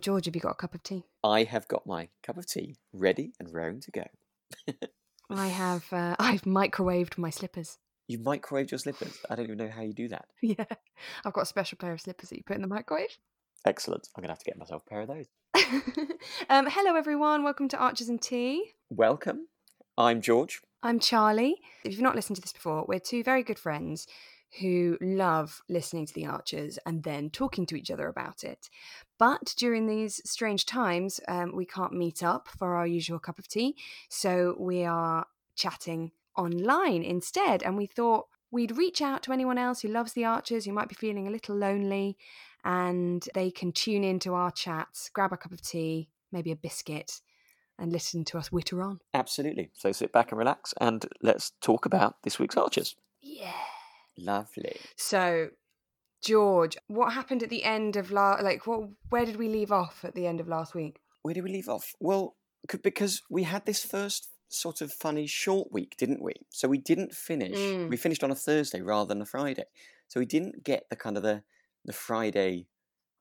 George, have you got a cup of tea? I have got my cup of tea ready and raring to go. I have. Uh, I've microwaved my slippers. You microwaved your slippers. I don't even know how you do that. Yeah, I've got a special pair of slippers that you put in the microwave. Excellent. I'm gonna have to get myself a pair of those. um, hello, everyone. Welcome to Archers and Tea. Welcome. I'm George. I'm Charlie. If you've not listened to this before, we're two very good friends who love listening to the Archers and then talking to each other about it. But during these strange times, um, we can't meet up for our usual cup of tea. So we are chatting online instead. And we thought we'd reach out to anyone else who loves the Archers, who might be feeling a little lonely, and they can tune into our chats, grab a cup of tea, maybe a biscuit, and listen to us witter on. Absolutely. So sit back and relax and let's talk about this week's Archers. Yeah. Lovely. So, George, what happened at the end of last? Like, what? Where did we leave off at the end of last week? Where did we leave off? Well, because we had this first sort of funny short week, didn't we? So we didn't finish. Mm. We finished on a Thursday rather than a Friday. So we didn't get the kind of the the Friday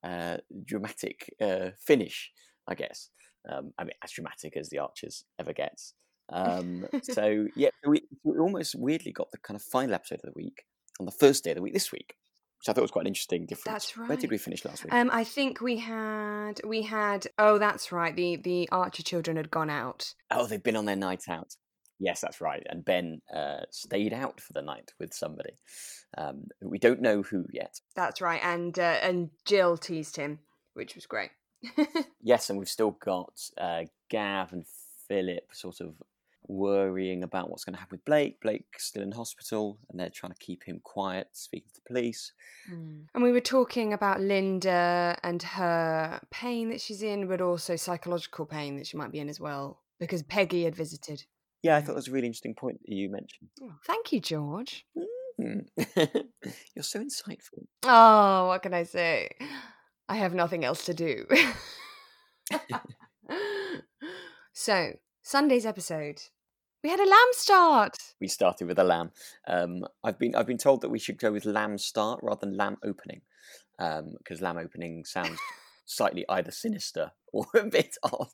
uh, dramatic uh, finish, I guess. Um, I mean, as dramatic as the Archers ever gets. Um, so yeah, we, we almost weirdly got the kind of final episode of the week on the first day of the week this week, which I thought was quite an interesting difference. That's Where did we finish last week? Um, I think we had we had. Oh, that's right. The the Archer children had gone out. Oh, they've been on their night out. Yes, that's right. And Ben uh, stayed out for the night with somebody. Um, we don't know who yet. That's right. And uh, and Jill teased him, which was great. Yes, and we've still got uh, Gav and Philip sort of worrying about what's going to happen with Blake. Blake's still in hospital, and they're trying to keep him quiet, speaking to the police. And we were talking about Lynda and her pain that she's in, but also psychological pain that she might be in as well, because Peggy had visited. Yeah, I thought that was a really interesting point that you mentioned. Oh, thank you, George. Hmm. You're so insightful. Oh, what can I say? I have nothing else to do. so, Sunday's episode. We had a lamb start. We started with a lamb. Um, I've been I've been told that we should go with lamb start rather than lamb opening, because lamb opening sounds slightly either sinister or a bit odd.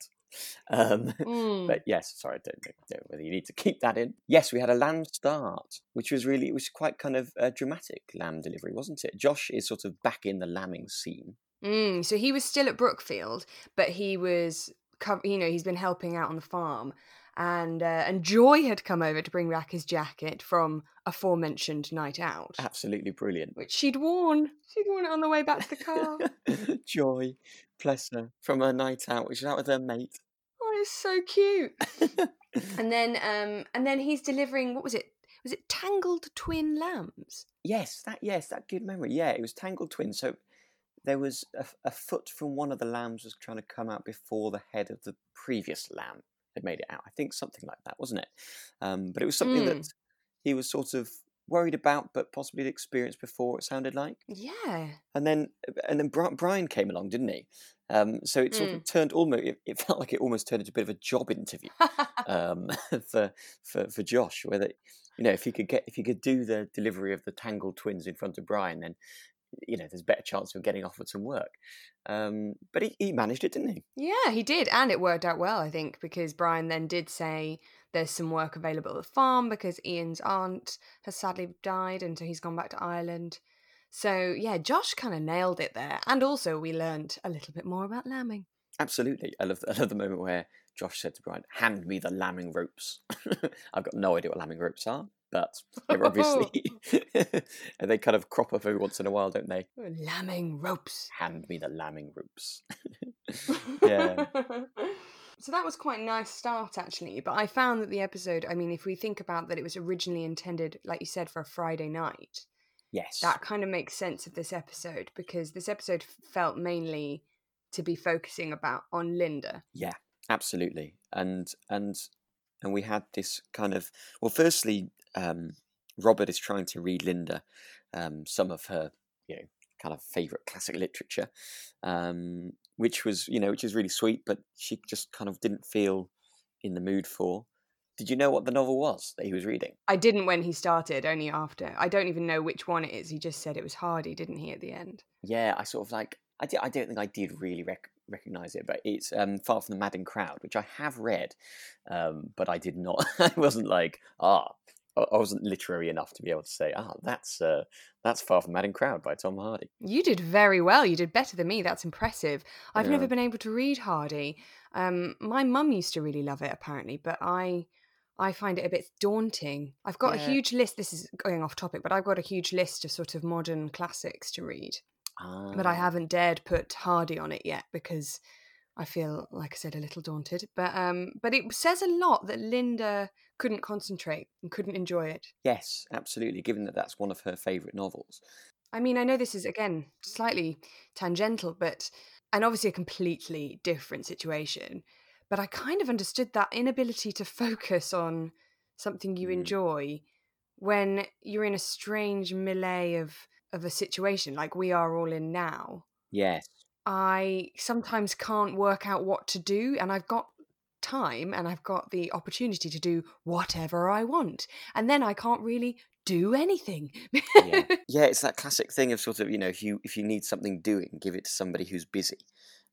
Um, Mm. but yes, sorry, I don't know, don't know whether you need to keep that in. Yes, we had a lamb start, which was really it was quite kind of a dramatic lamb delivery, wasn't it? Josh is sort of back in the lambing scene. Mm, so he was still at Brookfield, but he was, you know, he's been helping out on the farm, and uh, and Joy had come over to bring back his jacket from aforementioned night out, Absolutely brilliant. which she'd worn. She'd worn it on the way back to the car. Joy, bless her, from her night out, which was out with her mate. oh, it's so cute. And then, um, and then he's delivering. What was it? Was it tangled twin lambs? Yes, that yes, that good memory. Yeah, it was tangled Twin. So there was a foot from one of the lambs was trying to come out before the head of the previous lamb had made it out. I think something like that, wasn't it? Um, but it was something Mm. that he was sort of worried about, but possibly had experienced before. It sounded like, Yeah. and then and then Brian came along, didn't he? Um, so it sort Mm. of turned almost. It, it felt like it almost turned into a bit of a job interview um, for for for Josh. Whether you know if he could get if he could do the delivery of the tangled twins in front of Brian, then you know there's a better chance of getting offered some work. Um, but he, he managed it, didn't he? Yeah, he did, and it worked out well, I think, because Brian then did say there's some work available at the farm because Ian's aunt has sadly died, and so he's gone back to Ireland. So yeah, Josh kind of nailed it there, and also we learned a little bit more about lambing. Absolutely. I love, I love the moment where Josh said to Brian, "Hand me the lambing ropes." I've got no idea what lambing ropes are, they're obviously and they kind of crop up every once in a while, don't they? Oh, lambing ropes. Hand me the lambing ropes. yeah. so that was quite a nice start, actually. But I found that the episode, I mean, if we think about that, it was originally intended, like you said, for a Friday night. Yes. that kind of makes sense of this episode because this episode felt mainly to be focusing about on Lynda. Yeah, absolutely. And and and we had this kind of well, firstly, um, Robert is trying to read Lynda um, some of her, you know, kind of favorite classic literature, um, which was you know which is really sweet, but she just kind of didn't feel in the mood for. Did you know what the novel was that he was reading? I didn't when he started, only after. I don't even know which one it is. He just said it was Hardy, didn't he, at the end? Yeah, I sort of like I, di- I don't think I did really rec- recognize it, but it's um, Far from the Madding Crowd, which I have read, um, but I did not. I wasn't like ah, I wasn't literary enough to be able to say ah, that's uh, that's Far from the Madding Crowd by Tom Hardy. You did very well. You did better than me. That's impressive. I've Yeah. never been able to read Hardy. Um, my mum used to really love it, apparently, but I, I find it a bit daunting. I've got a huge list. This is going off topic, but I've got a huge list of sort of modern classics to read. But I Ah, haven't dared put Hardy on it yet because I feel, like I said, a little daunted. But um, but it says a lot that Lynda couldn't concentrate and couldn't enjoy it. Yes, absolutely. Given that that's one of her favourite novels. I mean, I know this is again slightly tangential, but and obviously a completely different situation. But I kind of understood that inability to focus on something you Mm. enjoy when you're in a strange melee of of a situation like we are all in now. Yes. I sometimes can't work out what to do, and I've got time and I've got the opportunity to do whatever I want, and then I can't really do anything. yeah yeah it's that classic thing of sort of you know if you if you need something doing give it to somebody who's busy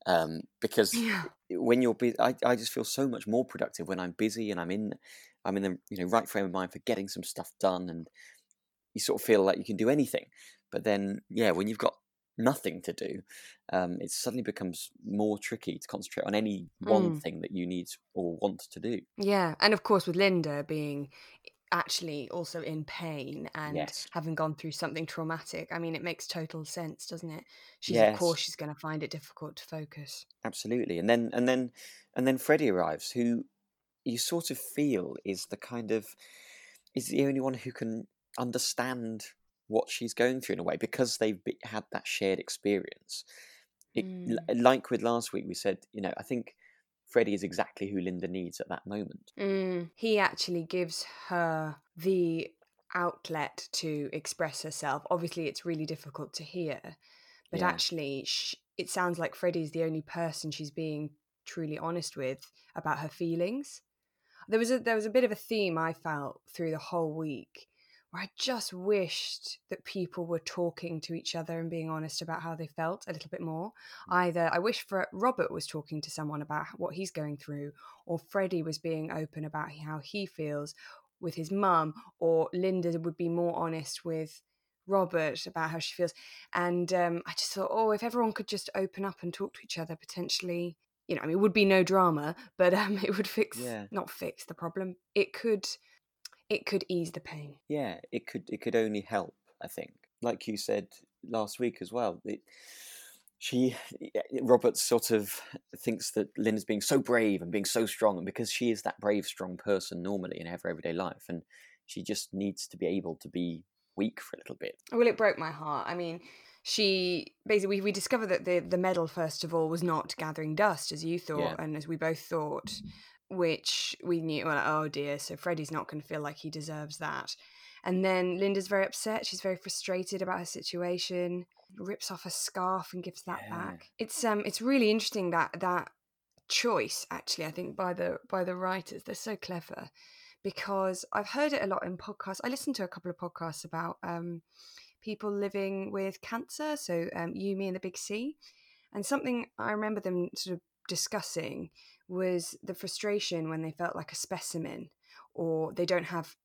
um because yeah. when you're busy I, I just feel so much more productive when i'm busy and i'm in i'm in the you know right frame of mind for getting some stuff done and you sort of feel like you can do anything but then yeah when you've got nothing to do um it suddenly becomes more tricky to concentrate on any one Mm. thing that you need or want to do Yeah, and of course with Lynda being actually also in pain and Yes. having gone through something traumatic. I mean, it makes total sense, doesn't it? She's Yes. of course she's going to find it difficult to focus. absolutely and then and then and then freddie arrives who you sort of feel is the kind of is the only one who can understand what she's going through in a way because they've be, had that shared experience it, Mm. l- like with last week we said you know i think freddie is exactly who lynda needs at that moment Mm, he actually gives her the outlet to express herself. Obviously, it's really difficult to hear, but Yeah. actually, sh- it sounds like Freddie's the only person she's being truly honest with about her feelings. There was a there was a bit of a theme I felt through the whole week where I just wished that people were talking to each other and being honest about how they felt a little bit more. Either I wish for Robert was talking to someone about what he's going through, or Freddie was being open about how he feels with his mum, or Lynda would be more honest with Robert about how she feels. And um, I just thought, oh, if everyone could just open up and talk to each other, potentially, you know, I mean, it would be no drama, but um, it would fix, Yeah. not fix the problem. It could, it could ease the pain. yeah it could it could only help i think like you said last week as well it, she eh, robert sort of thinks that Lynn is being so brave and being so strong and because she is that brave strong person normally in her everyday life and she just needs to be able to be weak for a little bit Well, it broke my heart. I mean, she basically we, we discovered that the the medal first of all was not gathering dust as you thought Yeah. and as we both thought, which we knew. Well, oh dear, so Freddie's not going to feel like he deserves that. And then Lynda's very upset. She's very frustrated about her situation. Rips off her scarf and gives that Yeah. back. It's um, it's really interesting that that choice actually. I think by the by the writers, they're so clever because I've heard it a lot in podcasts. I listened to a couple of podcasts about um, people living with cancer, so um, you, me, and the big C. And something I remember them sort of discussing was the frustration when they felt like a specimen or they don't have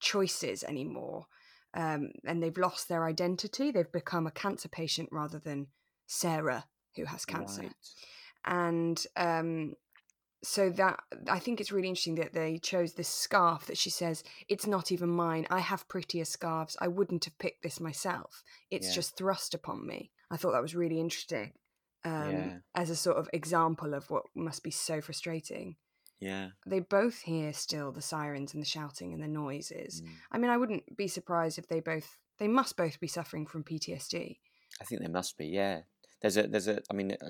choices anymore um, and they've lost their identity. They've become a cancer patient rather than Sarah, who has cancer Right. and um, so that I think it's really interesting that they chose this scarf that she says it's not even mine. I have prettier scarves. I wouldn't have picked this myself. It's Yeah. just thrust upon me. I thought that was really interesting um, Yeah. as a sort of example of what must be so frustrating. yeah They both hear still the sirens and the shouting and the noises. Mm. I mean, I wouldn't be surprised if they both they must both be suffering from PTSD. I think they must be, yeah. There's a, there's a. I mean, I,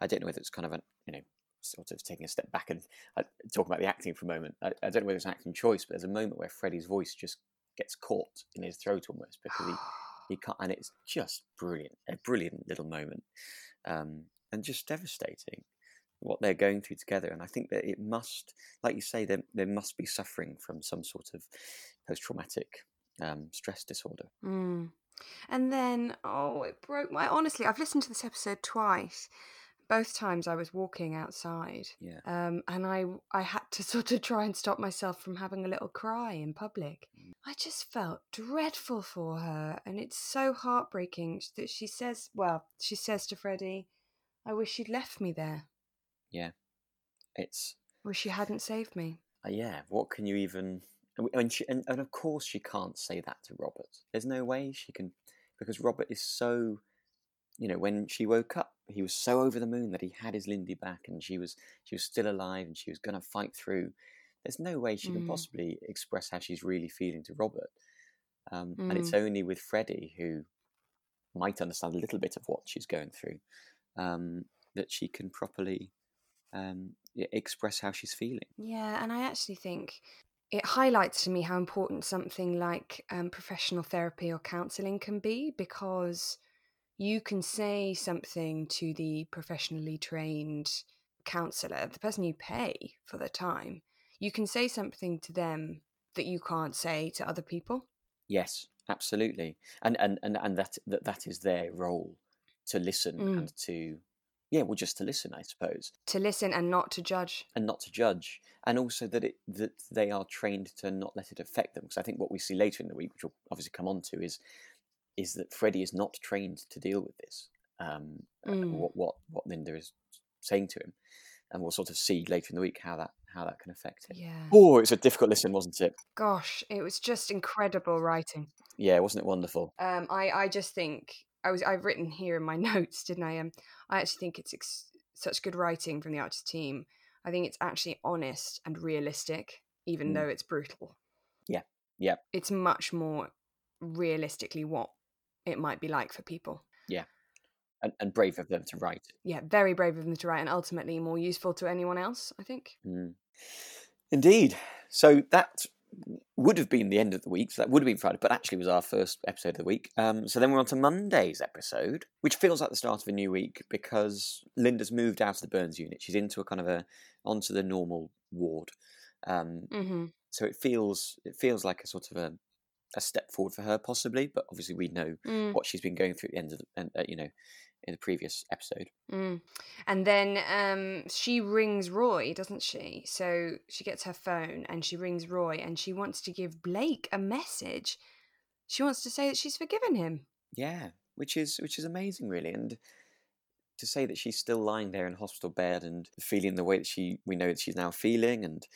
I don't know whether it's kind of a, you know, sort of taking a step back and uh, talk about the acting for a moment. I, I don't know whether it's an acting choice, but there's a moment where Freddie's voice just gets caught in his throat almost because he, and it's just brilliant, a brilliant little moment, um, and just devastating what they're going through together. And I think that it must, like you say, they they must be suffering from some sort of post traumatic um, stress disorder. Mm. And then, oh, it broke my. Honestly, I've listened to this episode twice. Both times I was walking outside, Yeah. um, and I I had to sort of try and stop myself from having a little cry in public. Mm. I just felt dreadful for her, and it's so heartbreaking that she says, well, she says to Freddie, "I wish she'd left me there. Yeah. It's Wish she hadn't saved me." uh, yeah. What can you even? And, she, and and of course she can't say that to Robert. There's no way she can, because Robert is so. You know, when she woke up, he was so over the moon that he had his Lindy back, and she was she was still alive, and she was going to fight through. There's no way she can Mm. possibly express how she's really feeling to Robert, um, and it's Mm. only with Freddie who might understand a little bit of what she's going through um, that she can properly um, express how she's feeling. Yeah, and I actually think it highlights to me how important something like um, professional therapy or counselling can be because you can say something to the professionally trained counsellor, the person you pay for the time, you can say something to them that you can't say to other people. Yes, absolutely, and and and and that that that is their role to listen Mm. and to yeah, well, just to listen, I suppose, To listen and not to judge. and not to judge, and also that it that they are trained to not let it affect them. Because I think what we see later in the week, which we'll obviously come on to, is is that Freddie is not trained to deal with this. Um, uh, Mm. What what what Lynda is saying to him, and we'll sort of see later in the week how that how that can affect him. Yeah. Oh, it's a difficult listen, wasn't it? Gosh, it was just incredible writing. Yeah, wasn't it wonderful? Um, I, I just think I was I've written here in my notes, didn't I? Um, I actually think it's ex- such good writing from the Archers team. I think it's actually honest and realistic, even Mm. though it's brutal. Yeah, yeah. It's much more realistically what it might be like for people. Yeah. And, and brave of them to write. Yeah, very brave of them to write, and ultimately more useful to anyone else. I think. Mm. Indeed. So that would have been the end of the week. So that would have been Friday, but actually was our first episode of the week. Um, so then we're on to Monday's episode, which feels like the start of a new week because Lynda's moved out of the Burns unit. She's into a kind of a onto the normal ward. Um, Mm-hmm. so it feels it feels like a sort of a a step forward for her, possibly. But obviously, we know Mm, what she's been going through at the end of the, uh, you know, in the previous episode. mm. And then um, she rings Roy, doesn't she? So she gets her phone and she rings Roy, and she wants to give Blake a message. She wants to say that she's forgiven him. Yeah, which is which is amazing, really, and to say that she's still lying there in hospital bed and feeling the way that she we know that she's now feeling, and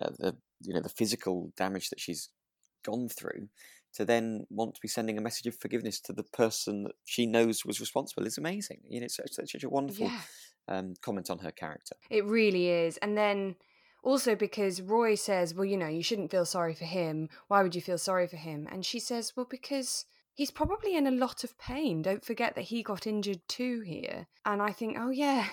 uh, the you know the physical damage that she's gone through, to then want to be sending a message of forgiveness to the person that she knows was responsible is amazing. You know, it's such, such a wonderful Yeah. um, comment on her character. It really is. And then also because Roy says, well, you know, you shouldn't feel sorry for him. Why would you feel sorry for him? And she says, well, because he's probably in a lot of pain. Don't forget that he got injured too here. And I think, oh, yeah,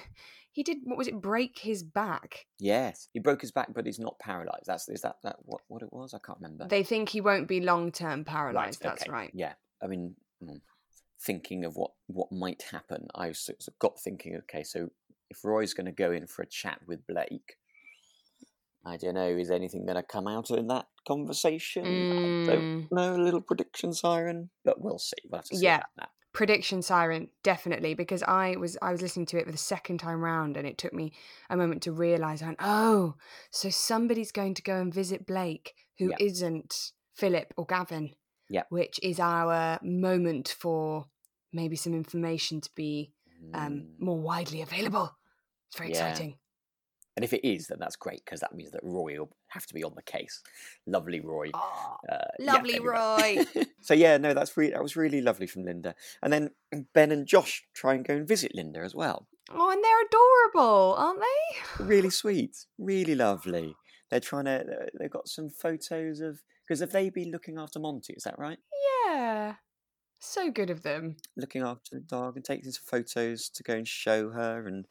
he did, what was it, break his back. Yes, he broke his back, but he's not paralysed. That's is that that what what it was? I can't remember. They think he won't be long term paralyzed. That's okay, right. Yeah, I mean, mm, thinking of what what might happen, I sort of got thinking. Okay, so if Roy's going to go in for a chat with Blake, I don't know. Is anything going to come out in that conversation? I Mm. don't know. A little prediction siren, but we'll see. We'll have to see Yeah. about that. Prediction siren definitely because i was i was listening to it for the second time round and it took me a moment to realize I went, oh so somebody's going to go and visit blake who Yeah. not philip or gavin Yeah. which is our moment for maybe some information to be um, Mm. more widely available it's very Yeah. exciting And if it is, then that's great because that means that Roy will have to be on the case. Lovely Roy. oh, Uh, yeah, lovely anyway. roy so yeah, no, that's really that was really lovely from Lynda. And then Ben and Josh try and go and visit Lynda as well. oh and they're adorable aren't they Really sweet, really lovely. They're trying to. They've got some photos of because have they been looking after Monty? Is that right? yeah so good of them Looking after the dog and taking some photos to go and show her, and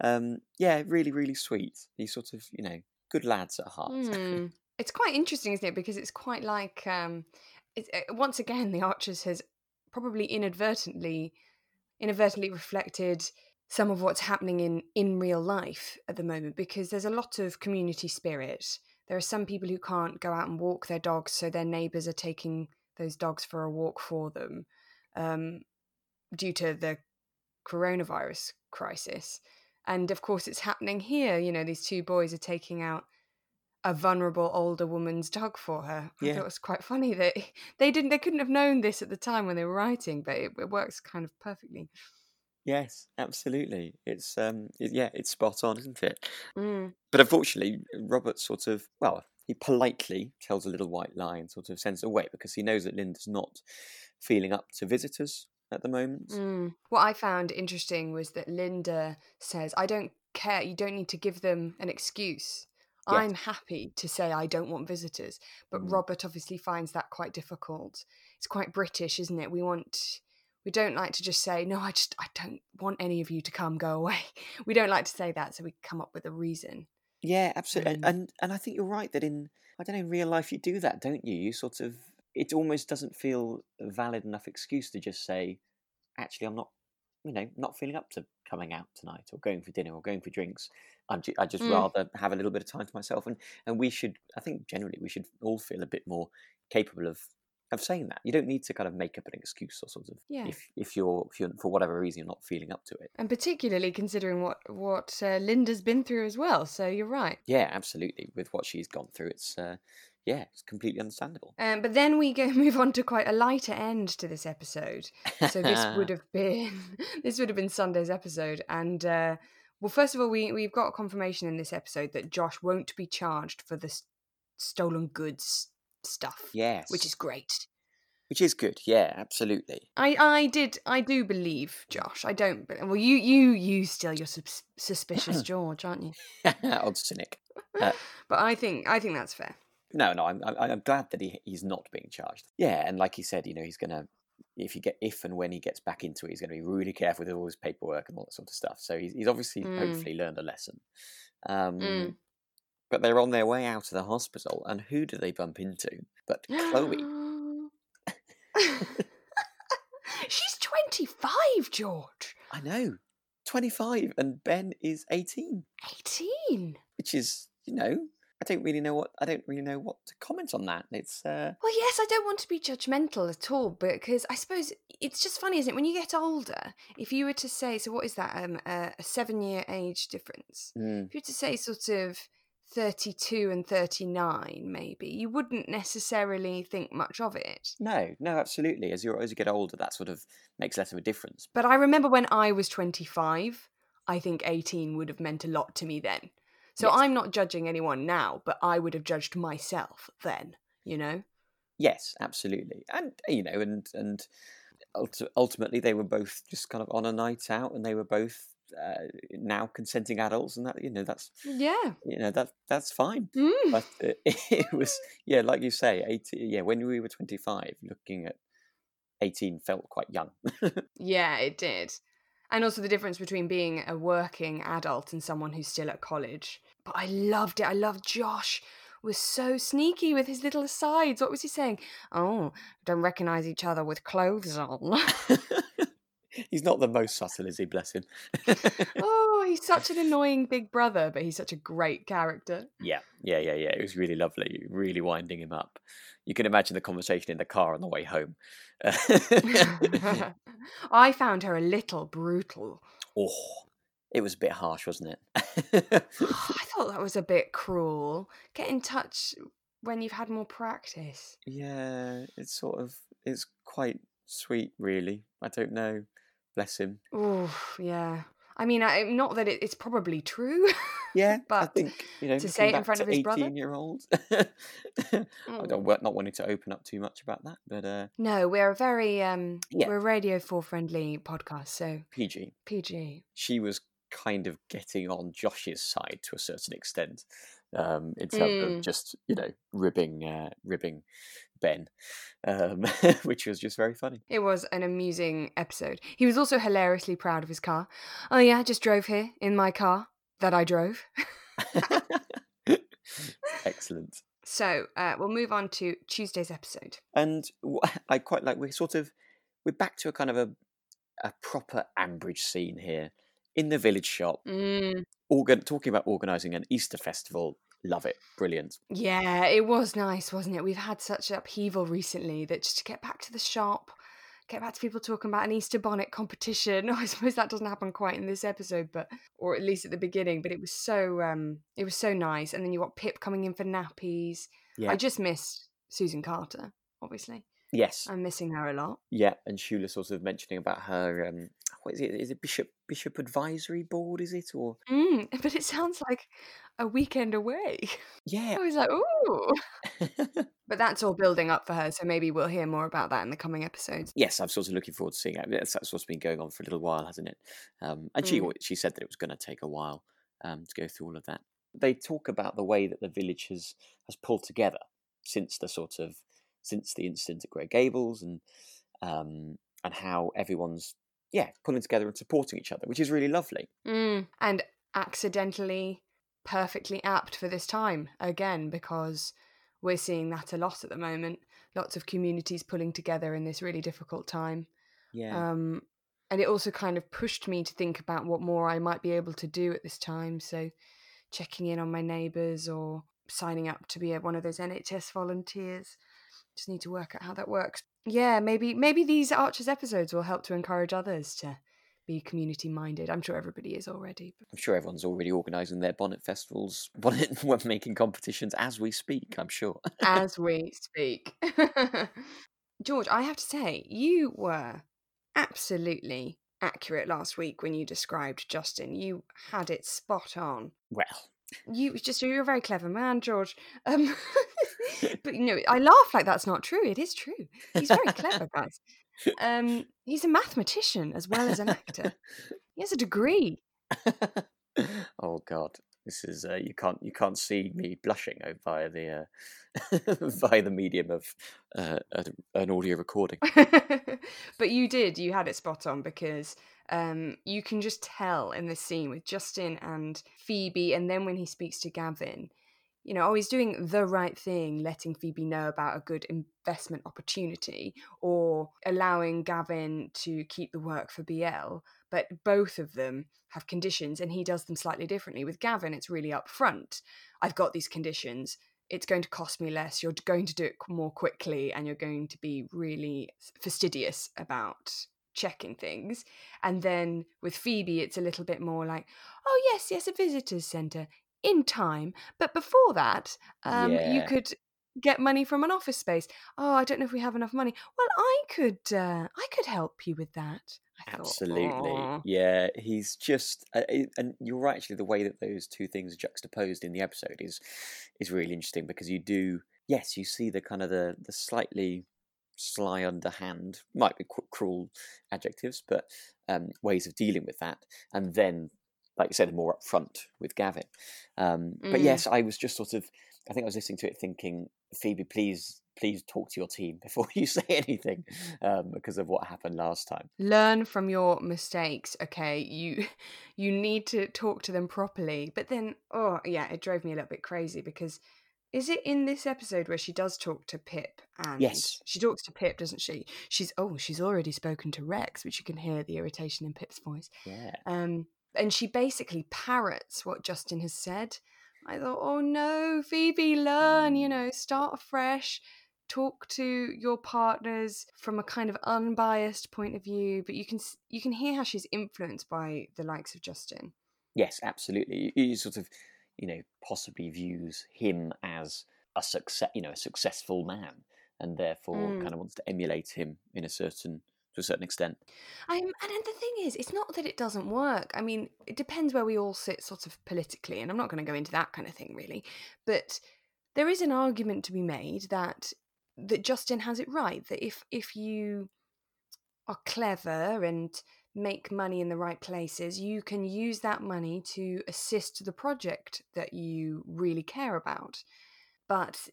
um, yeah, really, really sweet. These sort of you know good lads at heart. Hmm. It's quite interesting, isn't it? Because it's quite like um, it's, uh, once again the Archers has probably inadvertently inadvertently reflected some of what's happening in in real life at the moment because there's a lot of community spirit. There are some people who can't go out and walk their dogs, so their neighbours are taking those dogs for a walk for them. um, due to the coronavirus crisis. And of course, it's happening here. You know, these two boys are taking out a vulnerable older woman's dog for her. I thought it was quite funny that they didn't, they couldn't have known this at the time when they were writing, but it, it works kind of perfectly. Yes, absolutely. It's um, it, yeah, it's spot on, isn't it? Mm. But unfortunately, Robert sort of well, he politely tells a little white lie and sort of sends it away because he knows that Lynda's not feeling up to visitors at the moment. Mm. What I found interesting was that Linda says, I don't care, you don't need to give them an excuse. Yes. I'm happy to say I don't want visitors. But Mm. Robert obviously finds that quite difficult. It's quite British, isn't it? We want we don't like to just say, No, I just I don't want any of you to come, go away. We don't like to say that, so we come up with a reason. Yeah, absolutely. And, Um, and and I think you're right that in I don't know in real life you do that, don't you? You sort of it almost doesn't feel a valid enough excuse to just say, actually, I'm not, you know, not feeling up to coming out tonight or going for dinner or going for drinks. I'm ju- I just Mm. rather have a little bit of time to myself. And and we should, I think, generally we should all feel a bit more capable of of saying that. You don't need to kind of make up an excuse or sort of Yeah. if if you're if you're for whatever reason you're not feeling up to it. And particularly considering what what uh, Lynda's been through as well. So you're right. Yeah, absolutely. With what she's gone through, it's uh, yeah, it's completely understandable. Um, but then we go move on to quite a lighter end to this episode. So this would have been this would have been Sunday's episode, and uh, well, first of all, we we've got confirmation in this episode that Josh won't be charged for the stolen goods stuff, yes, which is great. which is good. Yeah, absolutely. I I did I do believe Josh. I don't. Well, you you you still you're sus- suspicious George, aren't you? Odd cynic. Uh, But I think I think that's fair. No, no, I'm I'm, I'm glad that he he's not being charged. Yeah, and like he said, you know, he's gonna if he get if and when he gets back into it, he's gonna be really careful with all his paperwork and all that sort of stuff. So he's he's obviously Mm. hopefully learned a lesson. Um, Mm. But they're on their way out of the hospital, and who do they bump into? But Chloe. She's 25, George. I know, twenty five, and Ben is eighteen, 18. which is you know. I don't really know what I don't really know what to comment on that. It's uh, Well, yes, I don't want to be judgmental at all, because I suppose it's just funny, isn't it? When you get older, if you were to say, so what is that? Um, uh, a seven year age difference. mm, If you were to say sort of 32 and 39, maybe, you wouldn't necessarily think much of it. no, no, absolutely. As you as you get older, that sort of makes less of a difference. But I remember when I was 25, I think 18 would have meant a lot to me then. So Yes. I'm not judging anyone now, but I would have judged myself then, you know? Yes, absolutely, and you know, and and ultimately they were both just kind of on a night out, and they were both uh, now consenting adults, and that you know that's Yeah. you know that that's fine. Mm. But uh, it was yeah, like you say, eighteen. Yeah, when we were twenty five, looking at eighteen felt quite young. Yeah, it did. And also the difference between being a working adult and someone who's still at college. But I loved it. I loved Josh was so sneaky with his little asides. What was he saying? Oh, don't recognize each other with clothes on. He's not the most subtle, is he? Bless him. oh, he's such an annoying big brother, but he's such a great character. Yeah, yeah, yeah, yeah. It was really lovely, really winding him up. You can imagine the conversation in the car on the way home. I found her a little brutal. oh, it was a bit harsh, wasn't it? I thought that was a bit cruel. Get in touch when you've had more practice. yeah, it's sort of it's quite sweet, really. I don't know. Bless him. Oh, yeah. I mean, I, not that it, it's probably true. Yeah, but I think you know to say it in front of his brother? eighteen-year-old. I Mm. don't wa- not wanting to open up too much about that, but uh, No, we're a very um, Yeah. we're a Radio Four friendly podcast, so PG. PG. she was kind of getting on Josh's side to a certain extent, um, in terms Mm. of just you know ribbing uh, ribbing Ben, um, which was just very funny. It was an amusing episode. He was also hilariously proud of his car. Oh yeah, I just drove here in my car that I drove. Excellent. So uh, we'll move on to Tuesday's episode. And I quite like we're sort of we're back to a kind of a a proper Ambridge scene here in the village shop. Mm, Organ- talking about organising an Easter festival. Love it. Brilliant. yeah, it was nice, wasn't it? We've had such upheaval recently that just to get back to the shop, get back to people talking about an Easter bonnet competition. I suppose that doesn't happen quite in this episode, but or at least at the beginning. But it was so um, it was so nice. And then you got Pip coming in for nappies. Yeah. I just missed Susan Carter, obviously. Yes. I'm missing her a lot. Yeah, and Shula sort of mentioning about her. Um, what is it? Is it Bishop Bishop Advisory Board? Is it or? Mm, but it sounds like a weekend away. Yeah. I was like, ooh. but that's all building up for her, so maybe we'll hear more about that in the coming episodes. yes, I'm sort of looking forward to seeing it. That's, that's what's been going on for a little while, hasn't it? Um, and she Mm. she said that it was going to take a while um, to go through all of that. They talk about the way that the village has has pulled together since the sort of since the incident at Grey Gables and um, and how everyone's yeah pulling together and supporting each other, which is really lovely. Mm. And accidentally perfectly apt for this time again, because we're seeing that a lot at the moment. Lots of communities pulling together in this really difficult time. Yeah, Um, and it also kind of pushed me to think about what more I might be able to do at this time. So, checking in on my neighbours or signing up to be a, one of those NHS volunteers. Just need to work out how that works. Yeah, maybe maybe these Archers episodes will help to encourage others to be community minded. I'm sure everybody is already. But I'm sure everyone's already organising their bonnet festivals, bonnet making competitions as we speak. I'm sure. as we speak. George, I have to say, you were absolutely accurate last week when you described Justin. You had it spot on. well, You just you're a very clever man, George. Um, but you know, I laugh like that's not true. It is true. He's very clever, guys. Um, he's a mathematician as well as an actor. He has a degree. oh God, this is uh, you can't you can't see me blushing via the uh, via the medium of uh, an audio recording. but you did. You had it spot on because um, you can just tell in this scene with Justin and Phoebe, and then when he speaks to Gavin, you know, oh, he's doing the right thing, letting Phoebe know about a good investment opportunity, or allowing Gavin to keep the work for BL. But both of them have conditions, and he does them slightly differently. With Gavin, it's really upfront. I've got these conditions. It's going to cost me less. You're going to do it more quickly, and you're going to be really fastidious about checking things. And then with Phoebe, it's a little bit more like, oh, yes, yes, a visitor's centre in time. But before that, um, you could get money from an office space. Oh, I don't know if we have enough money. Well, I could, uh, I could help you with that. I Absolutely, "Aw." yeah. He's just, uh, and you're right. Actually, the way that those two things are juxtaposed in the episode is is really interesting because you do, yes, you see the kind of the the slightly sly underhand, might be cru- cruel adjectives, but um, ways of dealing with that, and then, like you said, more upfront with Gavin. Um, But Mm. yes, I was just sort of, I think I was listening to it thinking, Phoebe, please. Please talk to your team before you say anything, um, because of what happened last time. learn from your mistakes okay you you need to talk to them properly but then oh yeah it drove me a little bit crazy because is it in this episode where she does talk to pip and Yes. she talks to pip doesn't she she's oh she's already spoken to rex which you can hear the irritation in pip's voice Yeah. um and she basically parrots what justin has said i thought oh no phoebe learn you Mm. know start afresh talk to your partners from a kind of unbiased point of view but you can you can hear how she's influenced by the likes of justin Yes, absolutely. You, he sort of, you know, possibly views him as a success, you know, a successful man, and therefore Mm. kind of wants to emulate him in a certain to a certain extent. I'm, and the thing is, it's not that it doesn't work. I mean, it depends where we all sit, sort of politically, and I'm not going to go into that kind of thing, really. But there is an argument to be made that that Justin has it right. That if if you are clever and make money in the right places, you can use that money to assist the project that you really care about. But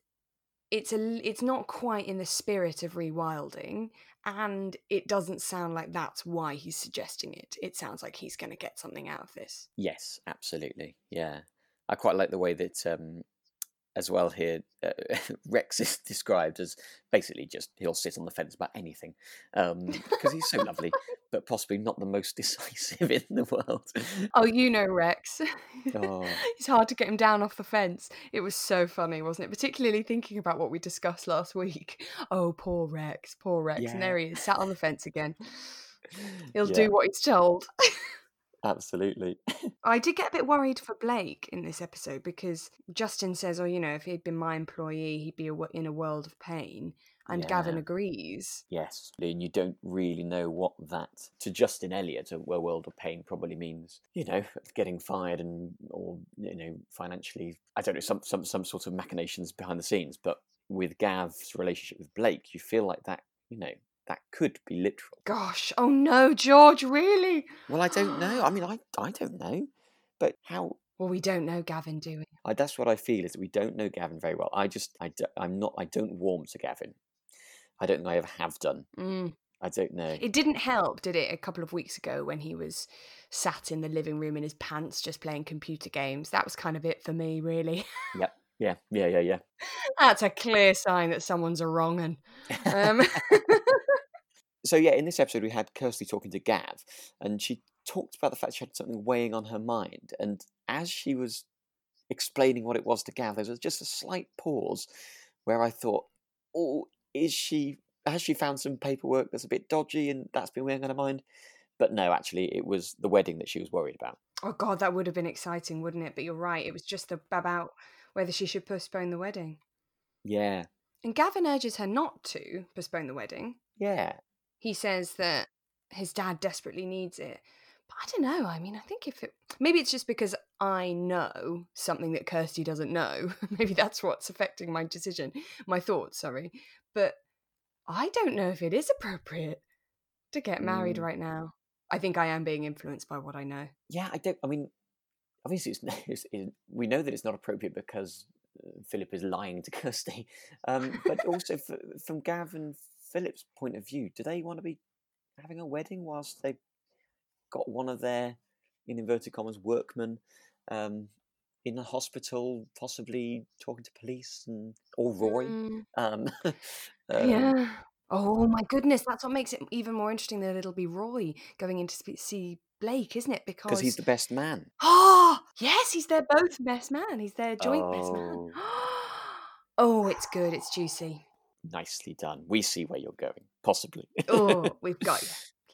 it's a it's not quite in the spirit of rewilding and it doesn't sound like that's why he's suggesting it it sounds like he's going to get something out of this Yes, absolutely. Yeah, I quite like the way that um, as well here. Uh, Rex is described as basically just he'll sit on the fence about anything because he's so lovely, but possibly not the most decisive in the world. Oh, you know Rex. Oh. it's hard to get him down off the fence. It was so funny, wasn't it? Particularly thinking about what we discussed last week. Oh, poor Rex, poor Rex. And there he is, sat on the fence again. He'll Yeah. do what he's told. Absolutely. I did get a bit worried for Blake in this episode because Justin says, "Oh, you know, if he'd been my employee, he'd be a in a world of pain," and Gavin agrees. Yes, and you don't really know what that to Justin Elliott, a a world of pain, probably means. You know, getting fired and or you know financially. I don't know some some some sort of machinations behind the scenes. But with Gav's relationship with Blake, you feel like that. You know, that could be literal. Gosh, oh no, George, really? Well, I don't know. I mean, I I don't know. But how? Well, we don't know Gavin, do we? I, that's what I feel is that we don't know Gavin very well. I just I do, I'm not I don't warm to Gavin. I don't think I ever have done. Mm. I don't know. It didn't help, did it, a couple of weeks ago when he was sat in the living room in his pants just playing computer games? That was kind of it for me, really. Yeah, yeah, yeah, yeah. Yeah. That's a clear sign that someone's a wrong. Um, so yeah, in this episode we had Kirsty talking to Gav, and she talked about the fact she had something weighing on her mind. And as she was explaining what it was to Gav, there was just a slight pause where I thought, "Oh, is she? Has she found some paperwork that's a bit dodgy, and that's been weighing on her mind?" But no, actually, it was the wedding that she was worried about. oh, God, that would have been exciting, wouldn't it? But you're right. It was just about whether she should postpone the wedding. Yeah, And Gavin urges her not to postpone the wedding. yeah, He says that his dad desperately needs it. But I don't know. I mean, I think if it. Maybe it's just because I know something that Kirsty doesn't know. maybe that's what's affecting my decision, my thoughts, sorry. But I don't know if it is appropriate to get married Mm. right now. I think I am being influenced by what I know. yeah. I don't. I mean, obviously, it's, it's, it, we know that it's not appropriate because uh, Philip is lying to Kirsty. Um, but also, f from Gav and Philip's point of view, do they want to be having a wedding whilst they've got one of their, in inverted commas, workmen um, in a hospital, possibly talking to police and or Roy? Mm, Um, um, yeah. Oh my goodness, that's what makes it even more interesting that it'll be Roy going in to see Blake, isn't it? because he's the best man. Oh, yes, he's their both best man. He's their joint best man. Oh. Oh, it's good. It's juicy. Nicely done. We see where you're going, possibly. Oh, we've got you.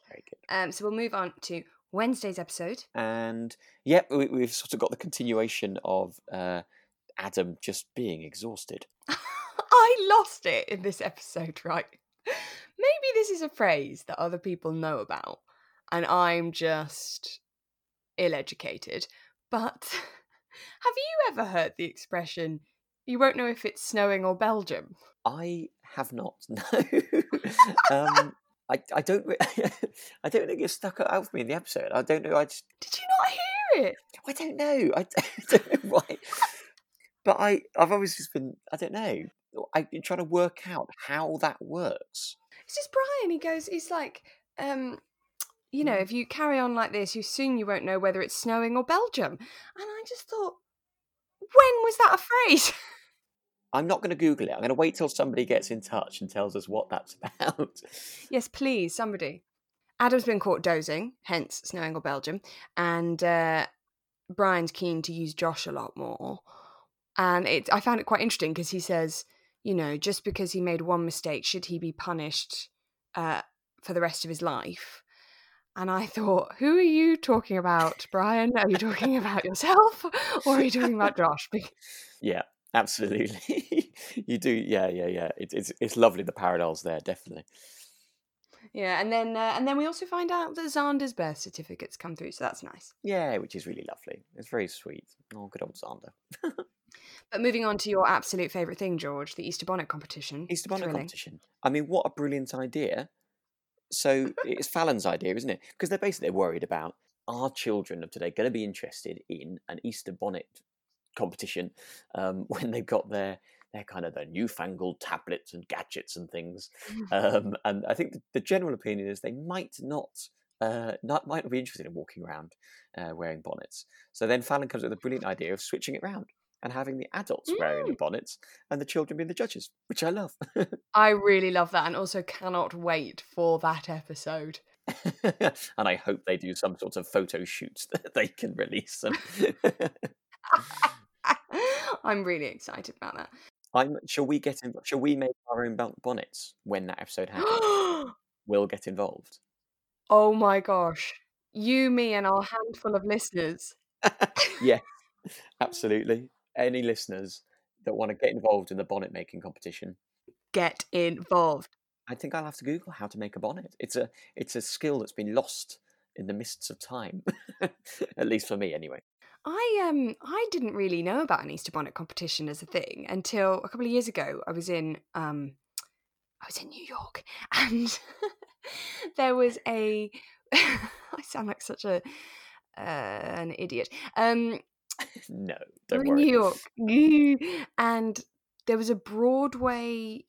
Very good. Um, so we'll move on to Wednesday's episode. And yep, we, we've sort of got the continuation of uh, Adam just being exhausted. I lost it in this episode, right? Maybe this is a phrase that other people know about, and I'm just ill educated. But have you ever heard the expression, you won't know if it's snowing or Belgium? I have not. No. um, I, I don't. I don't think it stuck out for me in the episode. I don't know. I just. Did you not hear it? I don't know. I, don't know why. But I. I've always just been. I don't know. I've been trying to work out how that works. It's just Brian. He goes, he's like, um, you know, if you carry on like this, you soon you won't know whether it's snowing or Belgium. And I just thought, when was that a phrase? I'm not going to Google it. I'm going to wait till somebody gets in touch and tells us what that's about. yes, please, somebody. Adam's been caught dozing, hence snowing or Belgium, and uh, Brian's keen to use Josh a lot more. And it, I found it quite interesting because he says, you know, just because he made one mistake, should he be punished uh, for the rest of his life? And I thought, who are you talking about, Brian? Are you talking about yourself or are you talking about Josh? Yeah, absolutely. you do. Yeah, yeah, yeah. It, it's it's lovely the parallels there, definitely. yeah, and then uh, and then we also find out that Xander's birth certificate's come through, so that's nice. Yeah, which is really lovely. It's very sweet. Oh, good old Xander. But moving on to your absolute favourite thing, George, the Easter bonnet competition. Easter bonnet Thrilling. competition. I mean, what a brilliant idea. So it's Fallon's idea, isn't it? Because they're basically worried about are children of today going to be interested in an Easter bonnet competition um, when they've got their their kind of their newfangled tablets and gadgets and things. Um, and I think the, the general opinion is they might not. Uh, not might not be interested in walking around uh, wearing bonnets. So then Fallon comes up with a brilliant idea of switching it round. and having the adults wearing the Mm. bonnets and the children being the judges, which I love. I really love that and also cannot wait for that episode. and I hope they do some sort of photo shoots that they can release. I'm really excited about that. I'm. Shall we get? Shall we make our own bon- bonnets when that episode happens? we'll get involved. oh my gosh. You, me, and our handful of listeners. yeah, absolutely. Any listeners that want to get involved in the bonnet making competition, Get involved. I think I'll have to Google how to make a bonnet. It's a it's a skill that's been lost in the mists of time, at least for me, anyway. I um I didn't really know about an Easter bonnet competition as a thing until a couple of years ago. I was in um I was in New York and there was a I sound like such a uh, an idiot. Um No, don't in worry. New York and there was a Broadway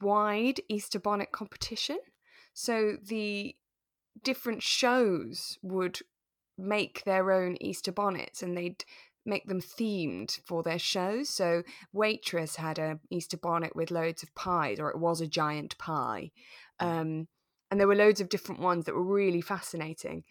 wide Easter bonnet competition. So the different shows would make their own Easter bonnets and they'd make them themed for their shows. So Waitress had a Easter bonnet with loads of pies, or it was a giant pie. Um, and there were loads of different ones that were really fascinating.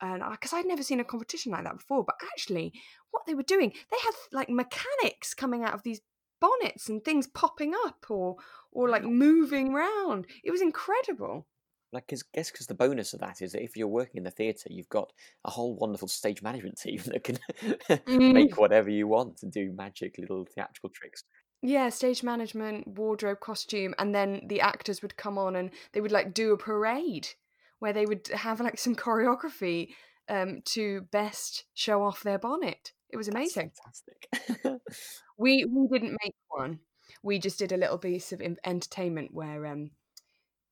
And because I'd never seen a competition like that before, but actually, what they were doing, they had like mechanics coming out of these bonnets and things popping up or or like moving round. It was incredible. Like, cause, guess because the bonus of that is that if you're working in the theatre, you've got a whole wonderful stage management team that can Mm. make whatever you want and do magic little theatrical tricks. Yeah, stage management, wardrobe, costume, and then the actors would come on and they would like do a parade where they would have like some choreography um, to best show off their bonnet. It was That's amazing. fantastic. We we didn't make one. We just did a little piece of entertainment where um,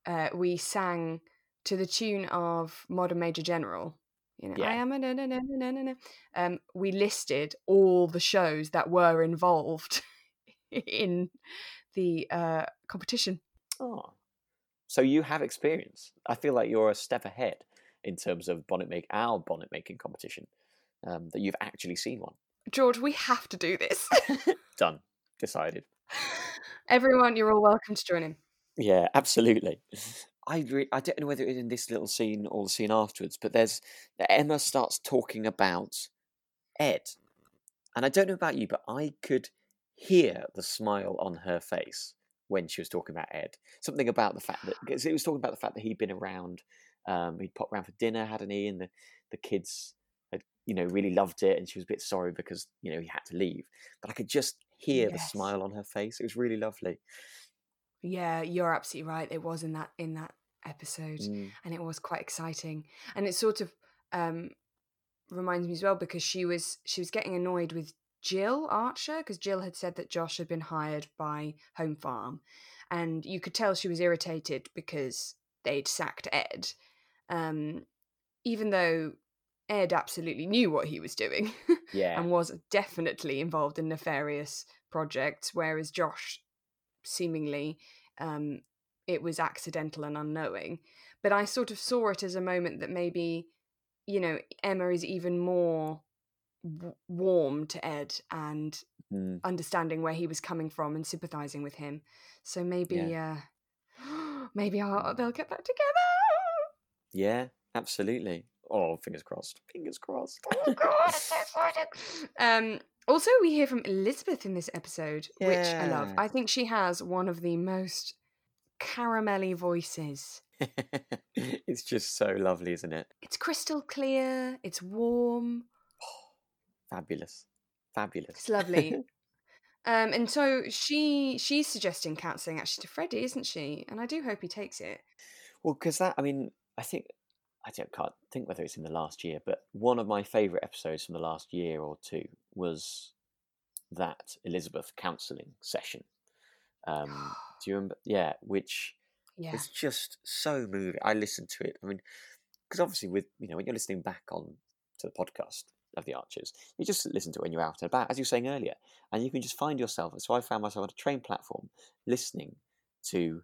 uh, we sang to the tune of Modern Major General. You know, I am a na na na na na na. Um, we listed all the shows that were involved in the uh, competition. oh, so you have experience. I feel like you're a step ahead in terms of bonnet make our bonnet making competition. Um, that you've actually seen one. George, we have to do this. Done. Decided. Everyone, you're all welcome to join in. Yeah, absolutely. I re- I don't know whether it's in this little scene or the scene afterwards, but there's Emma starts talking about Ed, and I don't know about you, but I could hear the smile on her face when she was talking about Ed. Something about the fact that because it was talking about the fact that he'd been around, um, he'd popped around for dinner, hadn't he? And the the kids had you know really loved it, and she was a bit sorry because you know he had to leave. But I could just hear the smile on her face. It was really lovely. Yeah, you're absolutely right. It was in that in that episode. Mm. and it was quite exciting and it sort of um reminds me as well because she was she was getting annoyed with Jill Archer because Jill had said that Josh had been hired by Home Farm and you could tell she was irritated because they'd sacked Ed um even though Ed absolutely knew what he was doing Yeah. and was definitely involved in nefarious projects whereas Josh seemingly um it was accidental and unknowing. But I sort of saw it as a moment that maybe, you know, Emma is even more w- warm to Ed and Mm. understanding where he was coming from and sympathizing with him. So maybe, uh, maybe I'll, they'll get back together. Yeah, absolutely. Oh, fingers crossed. Fingers crossed. Oh God, it's so. Um, also, we hear from Elizabeth in this episode, which I love. I think she has one of the most caramelly voices. it's just so lovely, isn't it? It's crystal clear. It's warm. Fabulous. Fabulous. It's lovely. um, and so she she's suggesting counselling actually to Freddie, isn't she? And I do hope he takes it. well, because that, I mean, I think, I can't think whether it's in the last year, but one of my favourite episodes from the last year or two was that Elizabeth counselling session. Um, do you remember? Yeah, which Yeah. It's just so moving. I listened to it. I mean, because obviously, with you know, when you're listening back on to the podcast of the Archers, you just listen to it when you're out and about, as you were saying earlier, and you can just find yourself. So I found myself on a train platform listening to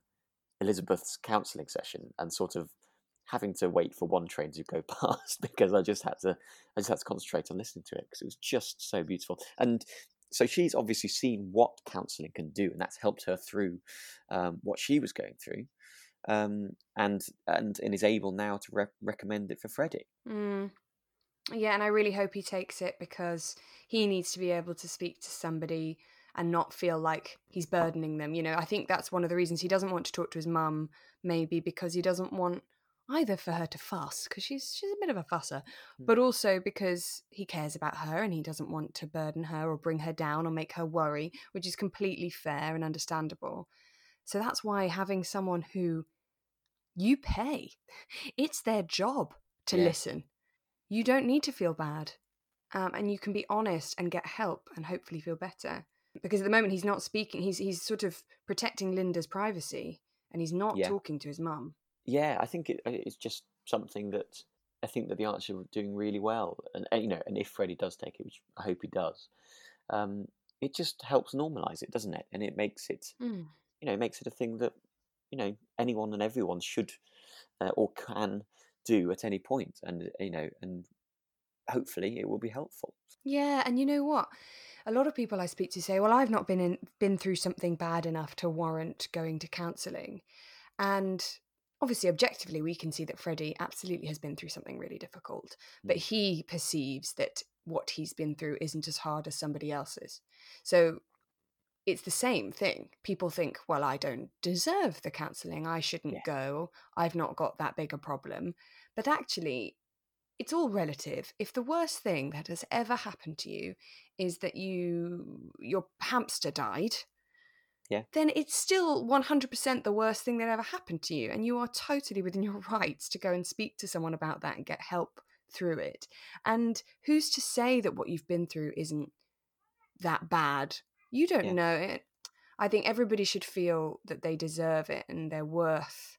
Elizabeth's counselling session and sort of having to wait for one train to go past because I just had to, I just had to concentrate on listening to it because it was just so beautiful. And so she's obviously seen what counselling can do, and that's helped her through um, what she was going through, um, and and and is able now to re- recommend it for Freddie. Mm. Yeah, and I really hope he takes it because he needs to be able to speak to somebody and not feel like he's burdening them. You know, I think that's one of the reasons he doesn't want to talk to his mum, maybe because he doesn't want either for her to fuss because she's she's a bit of a fusser, Mm. but also because he cares about her and he doesn't want to burden her or bring her down or make her worry, which is completely fair and understandable. So that's why having someone who you pay, it's their job to Yeah. listen. You don't need to feel bad. Um, and you can be honest and get help and hopefully feel better. Because at the moment he's not speaking, he's he's sort of protecting Lynda's privacy and he's not Yeah. talking to his mum. Yeah, I think it, uh, it's just something that I think that the Archer are doing really well, and, and you know, and if Freddie does take it, which I hope he does, um, it just helps normalize it, doesn't it? And it makes it, Mm. you know, it makes it a thing that you know anyone and everyone should uh, or can do at any point, and you know, and hopefully it will be helpful. Yeah, and you know what? A lot of people I speak to say, "Well, I've not been in, been through something bad enough to warrant going to counselling," and obviously, objectively, we can see that Freddie absolutely has been through something really difficult, but Mm. he perceives that what he's been through isn't as hard as somebody else's. So it's the same thing. People think, "Well, I don't deserve the counselling. I shouldn't Yeah. go. I've not got that big a problem," but actually it's all relative. If the worst thing that has ever happened to you is that you your hamster died, Yeah. then it's still 100% the worst thing that ever happened to you and you are totally within your rights to go and speak to someone about that and get help through it. And who's to say that what you've been through isn't that bad? You don't Yeah. know it. I think everybody should feel that they deserve it and they're worth